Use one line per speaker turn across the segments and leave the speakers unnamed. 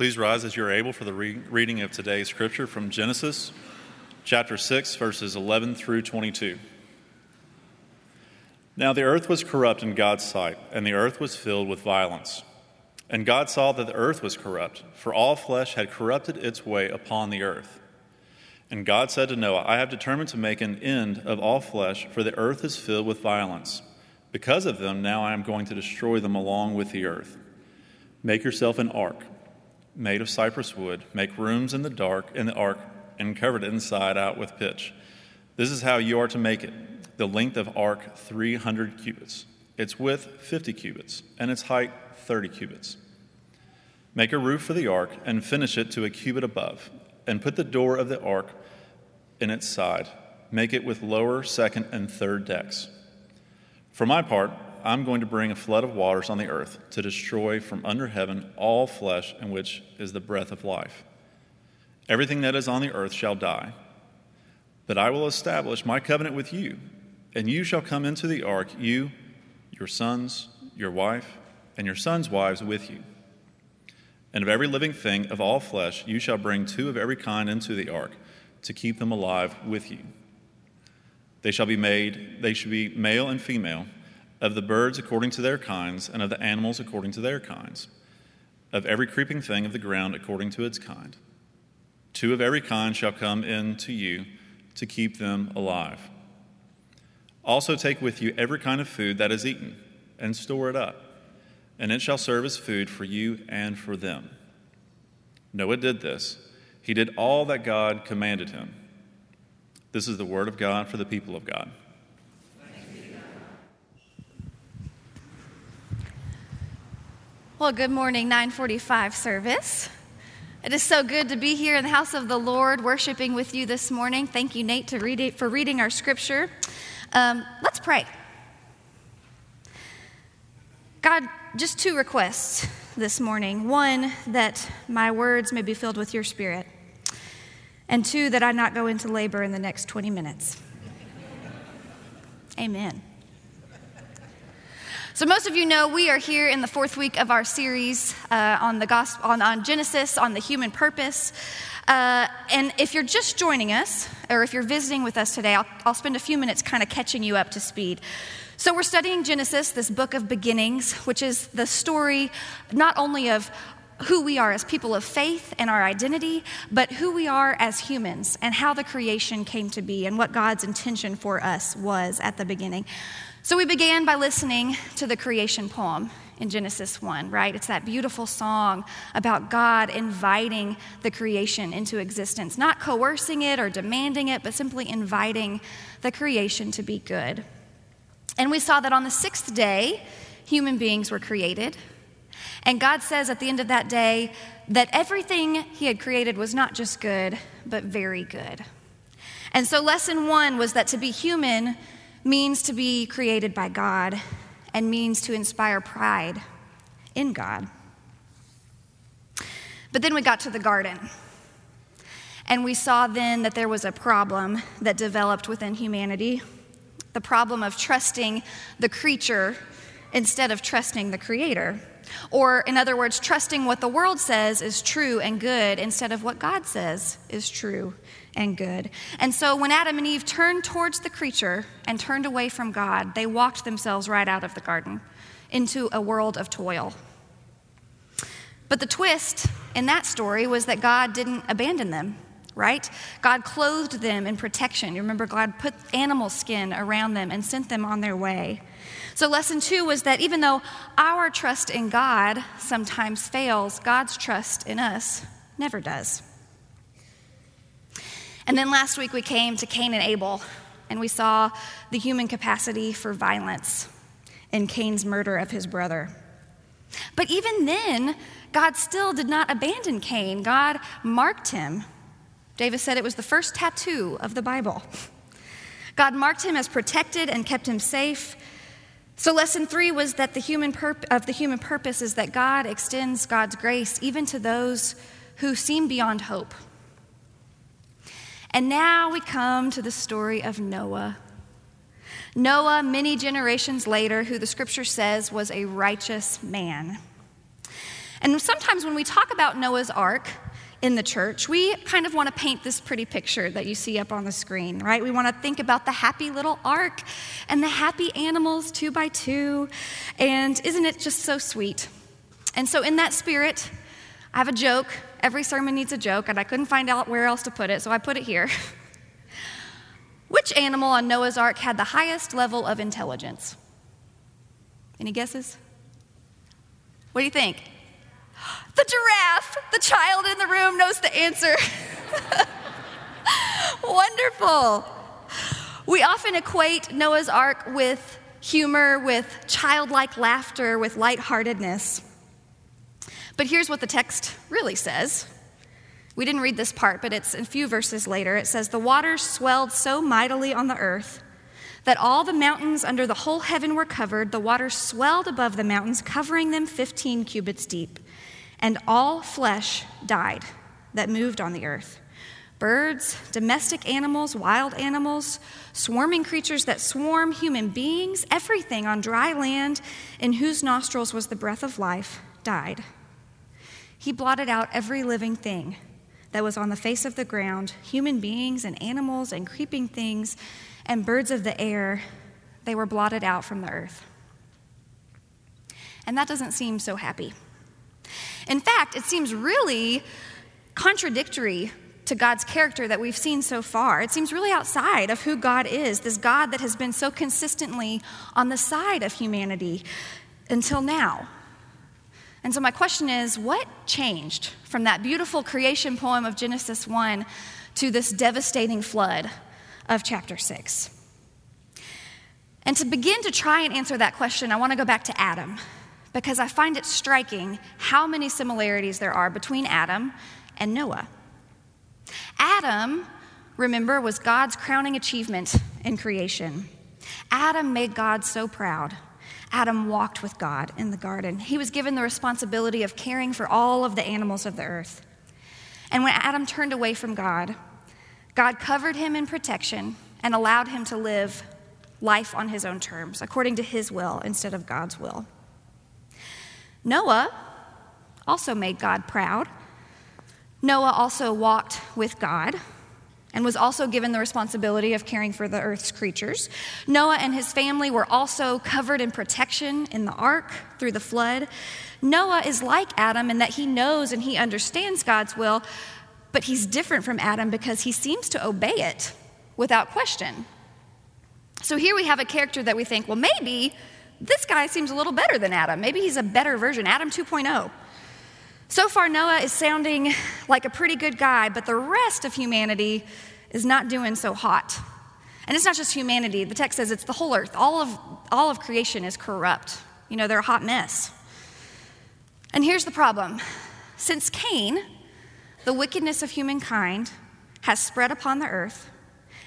Please rise as you're able for the re- reading of today's scripture from Genesis chapter 6, verses 11 through 22. Now the earth was corrupt in God's sight, and the earth was filled with violence. And God saw that the earth was corrupt, for all flesh had corrupted its way upon the earth. And God said to Noah, I have determined to make an end of all flesh, for the earth is filled with violence. Because of them, now I am going to destroy them along with the earth. Make yourself an ark made of cypress wood. Make rooms in the dark in the ark and cover it inside out with pitch. This is how you are to make it. The length of ark 300 cubits, its width 50 cubits, and its height 30 cubits. Make a roof for the ark and finish it to a cubit above, and put the door of the ark in its side. Make it with lower, second, and third decks. For my part, I'm going to bring a flood of waters on the earth to destroy from under heaven all flesh in which is the breath of life. Everything that is on the earth shall die. But I will establish my covenant with you, and you shall come into the ark, you, your sons, your wife, and your sons' wives with you. And of every living thing of all flesh, you shall bring two of every kind into the ark to keep them alive with you. They shall be made, they shall be male and female, of the birds according to their kinds, and of the animals according to their kinds, of every creeping thing of the ground according to its kind. Two of every kind shall come in to you to keep them alive. Also take with you every kind of food that is eaten, and store it up, and it shall serve as food for you and for them. Noah did this. He did all that God commanded him. This is the word of God for the people of God.
Well, good morning, 945 service. It is so good to be here in the house of the Lord, worshiping with you this morning. Thank you, Nate, to read it, for reading our scripture. Um, let's pray. God, just two requests this morning. One, that my words may be filled with your spirit and two, that I not go into labor in the next 20 minutes. Amen. So, most of you know we are here in the fourth week of our series uh, on the gospel, on, on, Genesis, on the human purpose. Uh, and if you're just joining us, or if you're visiting with us today, I'll, I'll spend a few minutes kind of catching you up to speed. So, we're studying Genesis, this book of beginnings, which is the story not only of who we are as people of faith and our identity, but who we are as humans and how the creation came to be and what God's intention for us was at the beginning. So we began by listening to the creation poem in Genesis 1, right? It's that beautiful song about God inviting the creation into existence, not coercing it or demanding it, but simply inviting the creation to be good. And we saw that on the sixth day, human beings were created. And God says at the end of that day that everything He had created was not just good, but very good. And so, lesson one was that to be human means to be created by God and means to inspire pride in God. But then we got to the garden. And we saw then that there was a problem that developed within humanity the problem of trusting the creature instead of trusting the creator. Or, in other words, trusting what the world says is true and good instead of what God says is true and good. And so, when Adam and Eve turned towards the creature and turned away from God, they walked themselves right out of the garden into a world of toil. But the twist in that story was that God didn't abandon them, right? God clothed them in protection. You remember, God put animal skin around them and sent them on their way. So, lesson two was that even though our trust in God sometimes fails, God's trust in us never does. And then last week we came to Cain and Abel, and we saw the human capacity for violence in Cain's murder of his brother. But even then, God still did not abandon Cain. God marked him. Davis said it was the first tattoo of the Bible. God marked him as protected and kept him safe so, lesson three was that the human purp- of the human purpose is that God extends God's grace even to those who seem beyond hope. And now we come to the story of Noah. Noah, many generations later, who the scripture says was a righteous man. And sometimes when we talk about Noah's Ark, in the church, we kind of want to paint this pretty picture that you see up on the screen, right? We want to think about the happy little ark and the happy animals two by two. And isn't it just so sweet? And so, in that spirit, I have a joke. Every sermon needs a joke, and I couldn't find out where else to put it, so I put it here. Which animal on Noah's Ark had the highest level of intelligence? Any guesses? What do you think? The giraffe. The child in the room knows the answer. Wonderful. We often equate Noah's Ark with humor, with childlike laughter, with lightheartedness. But here's what the text really says. We didn't read this part, but it's a few verses later. It says, The waters swelled so mightily on the earth that all the mountains under the whole heaven were covered. The waters swelled above the mountains, covering them 15 cubits deep. And all flesh died that moved on the earth birds, domestic animals, wild animals, swarming creatures that swarm human beings, everything on dry land in whose nostrils was the breath of life died. He blotted out every living thing that was on the face of the ground human beings and animals and creeping things and birds of the air. They were blotted out from the earth. And that doesn't seem so happy. In fact, it seems really contradictory to God's character that we've seen so far. It seems really outside of who God is, this God that has been so consistently on the side of humanity until now. And so, my question is what changed from that beautiful creation poem of Genesis 1 to this devastating flood of chapter 6? And to begin to try and answer that question, I want to go back to Adam because I find it striking how many similarities there are between Adam and Noah. Adam, remember, was God's crowning achievement in creation. Adam made God so proud. Adam walked with God in the garden. He was given the responsibility of caring for all of the animals of the earth. And when Adam turned away from God, God covered him in protection and allowed him to live life on his own terms, according to his will instead of God's will. Noah also made God proud. Noah also walked with God and was also given the responsibility of caring for the earth's creatures. Noah and his family were also covered in protection in the ark through the flood. Noah is like Adam in that he knows and he understands God's will, but he's different from Adam because he seems to obey it without question. So here we have a character that we think, well, maybe this guy seems a little better than Adam. Maybe he's a better version, Adam 2.0. So far, Noah is sounding like a pretty good guy, but the rest of humanity is not doing so hot. And it's not just humanity, the text says it's the whole earth. All of, all of creation is corrupt. You know, they're a hot mess. And here's the problem since Cain, the wickedness of humankind has spread upon the earth,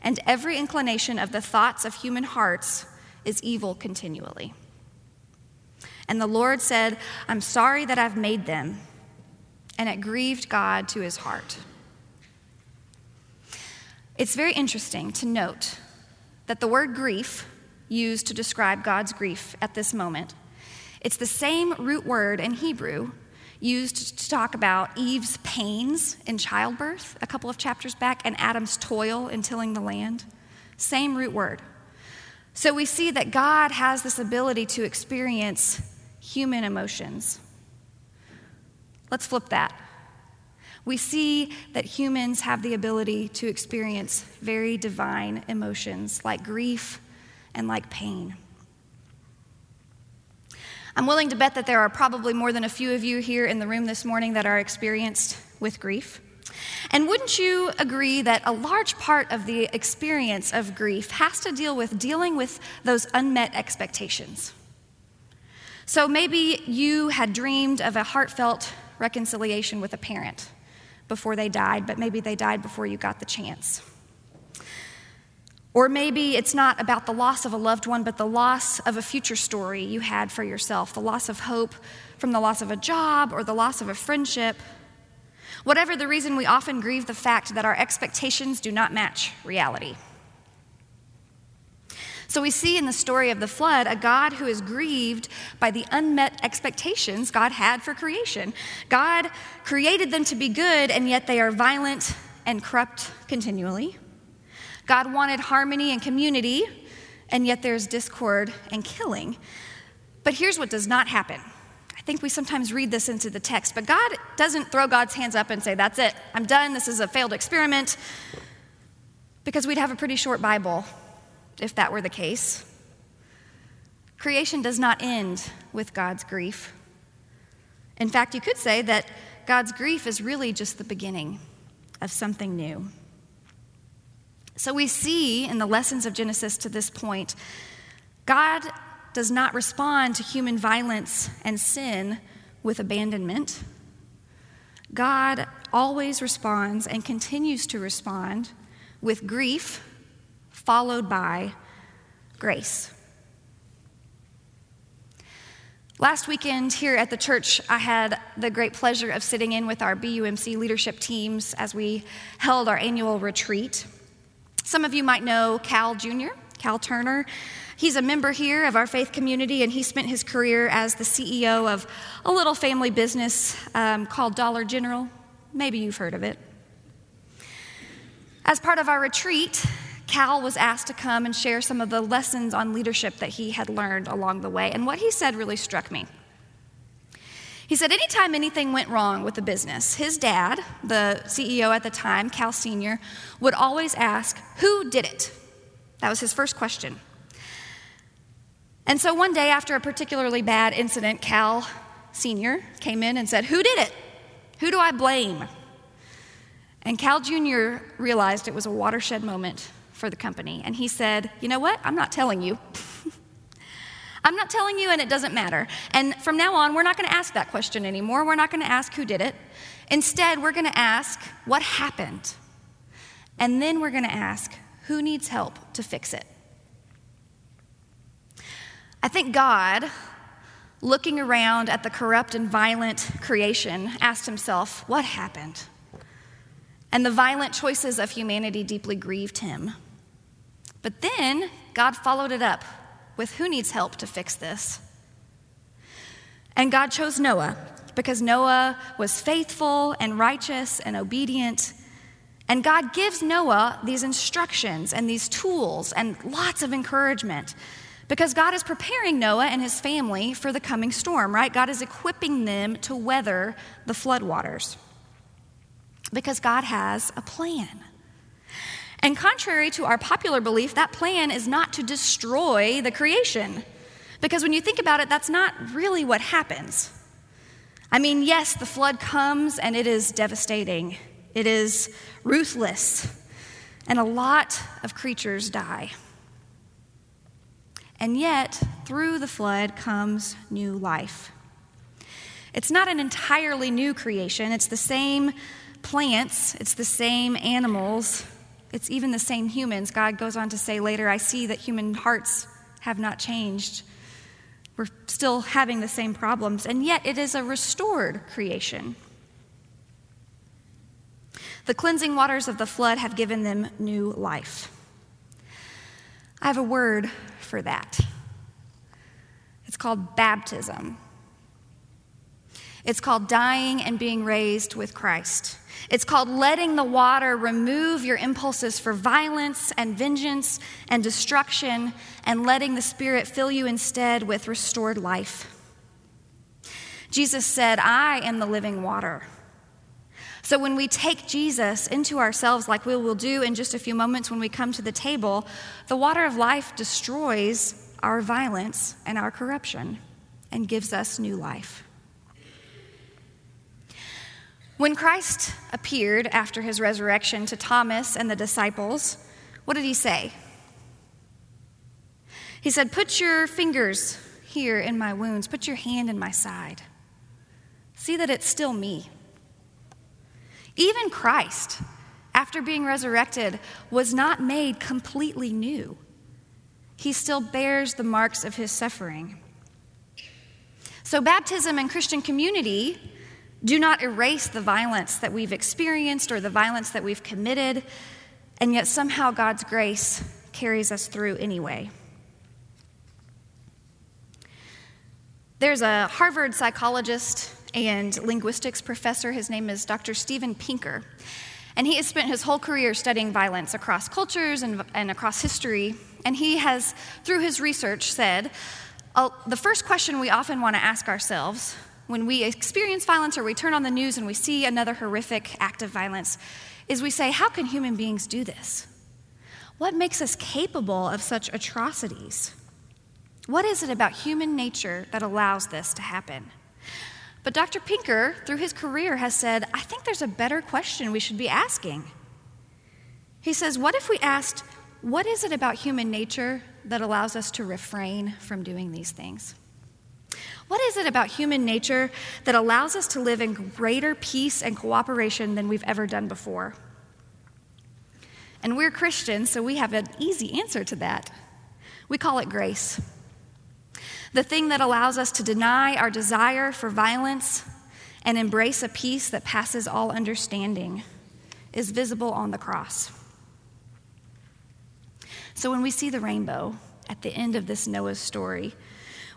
and every inclination of the thoughts of human hearts is evil continually. And the Lord said, I'm sorry that I've made them. And it grieved God to his heart. It's very interesting to note that the word grief used to describe God's grief at this moment, it's the same root word in Hebrew used to talk about Eve's pains in childbirth a couple of chapters back and Adam's toil in tilling the land. Same root word. So we see that God has this ability to experience human emotions. Let's flip that. We see that humans have the ability to experience very divine emotions like grief and like pain. I'm willing to bet that there are probably more than a few of you here in the room this morning that are experienced with grief. And wouldn't you agree that a large part of the experience of grief has to deal with dealing with those unmet expectations? So maybe you had dreamed of a heartfelt reconciliation with a parent before they died, but maybe they died before you got the chance. Or maybe it's not about the loss of a loved one, but the loss of a future story you had for yourself, the loss of hope from the loss of a job or the loss of a friendship Whatever the reason, we often grieve the fact that our expectations do not match reality. So we see in the story of the flood a God who is grieved by the unmet expectations God had for creation. God created them to be good, and yet they are violent and corrupt continually. God wanted harmony and community, and yet there's discord and killing. But here's what does not happen. I think we sometimes read this into the text, but God doesn't throw God's hands up and say, That's it, I'm done, this is a failed experiment, because we'd have a pretty short Bible if that were the case. Creation does not end with God's grief. In fact, you could say that God's grief is really just the beginning of something new. So we see in the lessons of Genesis to this point, God does not respond to human violence and sin with abandonment. God always responds and continues to respond with grief followed by grace. Last weekend here at the church, I had the great pleasure of sitting in with our BUMC leadership teams as we held our annual retreat. Some of you might know Cal Jr., Cal Turner. He's a member here of our faith community, and he spent his career as the CEO of a little family business um, called Dollar General. Maybe you've heard of it. As part of our retreat, Cal was asked to come and share some of the lessons on leadership that he had learned along the way. And what he said really struck me. He said, anytime anything went wrong with the business, his dad, the CEO at the time, Cal Sr., would always ask, Who did it? That was his first question. And so one day, after a particularly bad incident, Cal Sr. came in and said, Who did it? Who do I blame? And Cal Jr. realized it was a watershed moment for the company. And he said, You know what? I'm not telling you. I'm not telling you, and it doesn't matter. And from now on, we're not going to ask that question anymore. We're not going to ask who did it. Instead, we're going to ask what happened. And then we're going to ask who needs help to fix it. I think God, looking around at the corrupt and violent creation, asked himself, What happened? And the violent choices of humanity deeply grieved him. But then God followed it up with who needs help to fix this? And God chose Noah because Noah was faithful and righteous and obedient. And God gives Noah these instructions and these tools and lots of encouragement because God is preparing Noah and his family for the coming storm, right? God is equipping them to weather the floodwaters because God has a plan. And contrary to our popular belief, that plan is not to destroy the creation. Because when you think about it, that's not really what happens. I mean, yes, the flood comes and it is devastating, it is ruthless, and a lot of creatures die. And yet, through the flood comes new life. It's not an entirely new creation, it's the same plants, it's the same animals, it's even the same humans. God goes on to say later, I see that human hearts have not changed. We're still having the same problems, and yet it is a restored creation. The cleansing waters of the flood have given them new life. I have a word for that. It's called baptism. It's called dying and being raised with Christ. It's called letting the water remove your impulses for violence and vengeance and destruction and letting the Spirit fill you instead with restored life. Jesus said, I am the living water. So when we take Jesus into ourselves, like we will do in just a few moments when we come to the table, the water of life destroys our violence and our corruption and gives us new life. When Christ appeared after his resurrection to Thomas and the disciples, what did he say? He said, Put your fingers here in my wounds, put your hand in my side. See that it's still me. Even Christ, after being resurrected, was not made completely new. He still bears the marks of his suffering. So, baptism and Christian community do not erase the violence that we've experienced or the violence that we've committed, and yet somehow God's grace carries us through anyway. There's a Harvard psychologist and linguistics professor. His name is Dr. Steven Pinker. And he has spent his whole career studying violence across cultures and, and across history. And he has, through his research, said the first question we often want to ask ourselves when we experience violence or we turn on the news and we see another horrific act of violence is we say, How can human beings do this? What makes us capable of such atrocities? What is it about human nature that allows this to happen? But Dr. Pinker, through his career, has said, I think there's a better question we should be asking. He says, What if we asked, what is it about human nature that allows us to refrain from doing these things? What is it about human nature that allows us to live in greater peace and cooperation than we've ever done before? And we're Christians, so we have an easy answer to that. We call it grace the thing that allows us to deny our desire for violence and embrace a peace that passes all understanding, is visible on the cross. So when we see the rainbow at the end of this Noah's story,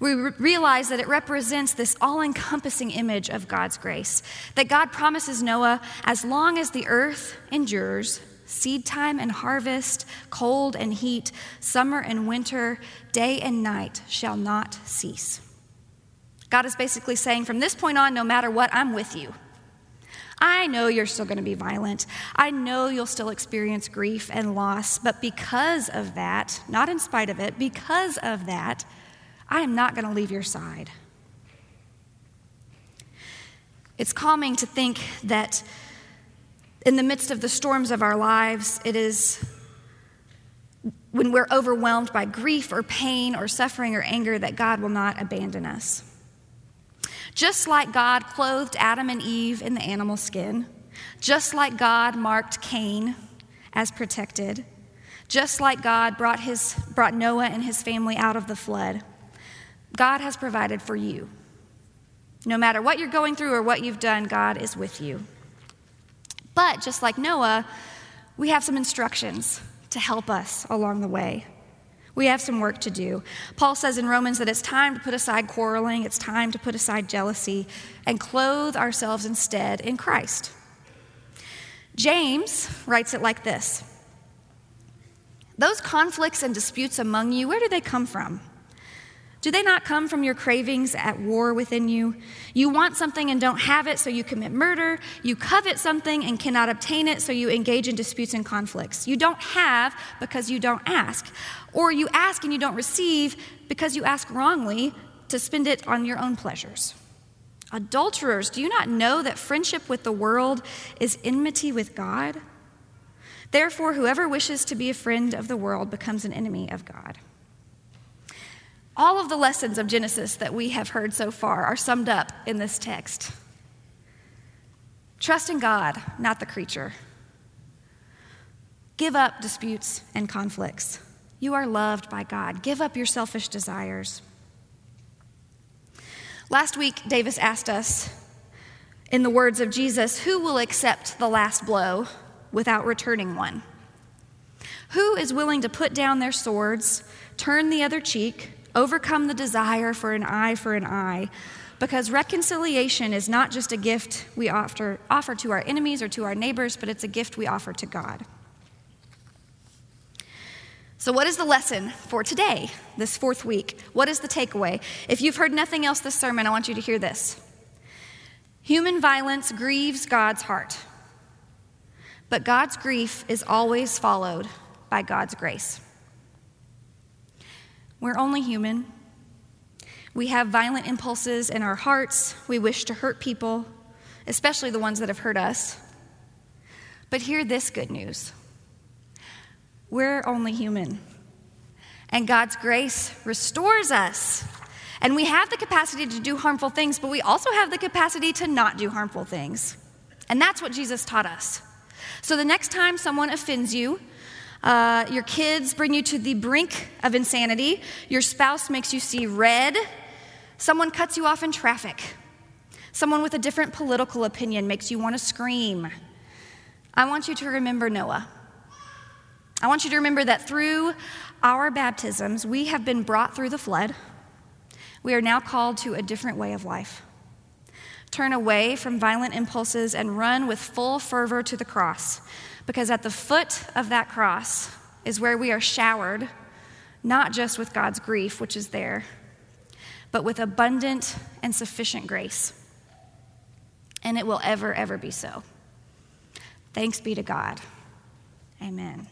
we realize that it represents this all encompassing image of God's grace. That God promises Noah, as long as the earth endures, seed time and harvest, cold and heat, summer and winter, day and night shall not cease. God is basically saying, from this point on, no matter what, I'm with you. I know you're still going to be violent. I know you'll still experience grief and loss, but because of that, not in spite of it, because of that, I am not going to leave your side. It's calming to think that in the midst of the storms of our lives, it is when we're overwhelmed by grief or pain or suffering or anger that God will not abandon us. Just like God clothed Adam and Eve in the animal skin, just like God marked Cain as protected, just like God brought, his, brought Noah and his family out of the flood, God has provided for you. No matter what you're going through or what you've done, God is with you. But just like Noah, we have some instructions to help us along the way. We have some work to do. Paul says in Romans that it's time to put aside quarreling, it's time to put aside jealousy, and clothe ourselves instead in Christ. James writes it like this Those conflicts and disputes among you, where do they come from? Do they not come from your cravings at war within you? You want something and don't have it, so you commit murder. You covet something and cannot obtain it, so you engage in disputes and conflicts. You don't have because you don't ask. Or you ask and you don't receive because you ask wrongly to spend it on your own pleasures. Adulterers, do you not know that friendship with the world is enmity with God? Therefore, whoever wishes to be a friend of the world becomes an enemy of God. All of the lessons of Genesis that we have heard so far are summed up in this text. Trust in God, not the creature. Give up disputes and conflicts. You are loved by God. Give up your selfish desires. Last week, Davis asked us, in the words of Jesus, who will accept the last blow without returning one? Who is willing to put down their swords, turn the other cheek, Overcome the desire for an eye for an eye, because reconciliation is not just a gift we offer, offer to our enemies or to our neighbors, but it's a gift we offer to God. So, what is the lesson for today, this fourth week? What is the takeaway? If you've heard nothing else this sermon, I want you to hear this. Human violence grieves God's heart, but God's grief is always followed by God's grace. We're only human. We have violent impulses in our hearts. We wish to hurt people, especially the ones that have hurt us. But hear this good news we're only human. And God's grace restores us. And we have the capacity to do harmful things, but we also have the capacity to not do harmful things. And that's what Jesus taught us. So the next time someone offends you, uh, your kids bring you to the brink of insanity. Your spouse makes you see red. Someone cuts you off in traffic. Someone with a different political opinion makes you want to scream. I want you to remember Noah. I want you to remember that through our baptisms, we have been brought through the flood. We are now called to a different way of life. Turn away from violent impulses and run with full fervor to the cross, because at the foot of that cross is where we are showered, not just with God's grief, which is there, but with abundant and sufficient grace. And it will ever, ever be so. Thanks be to God. Amen.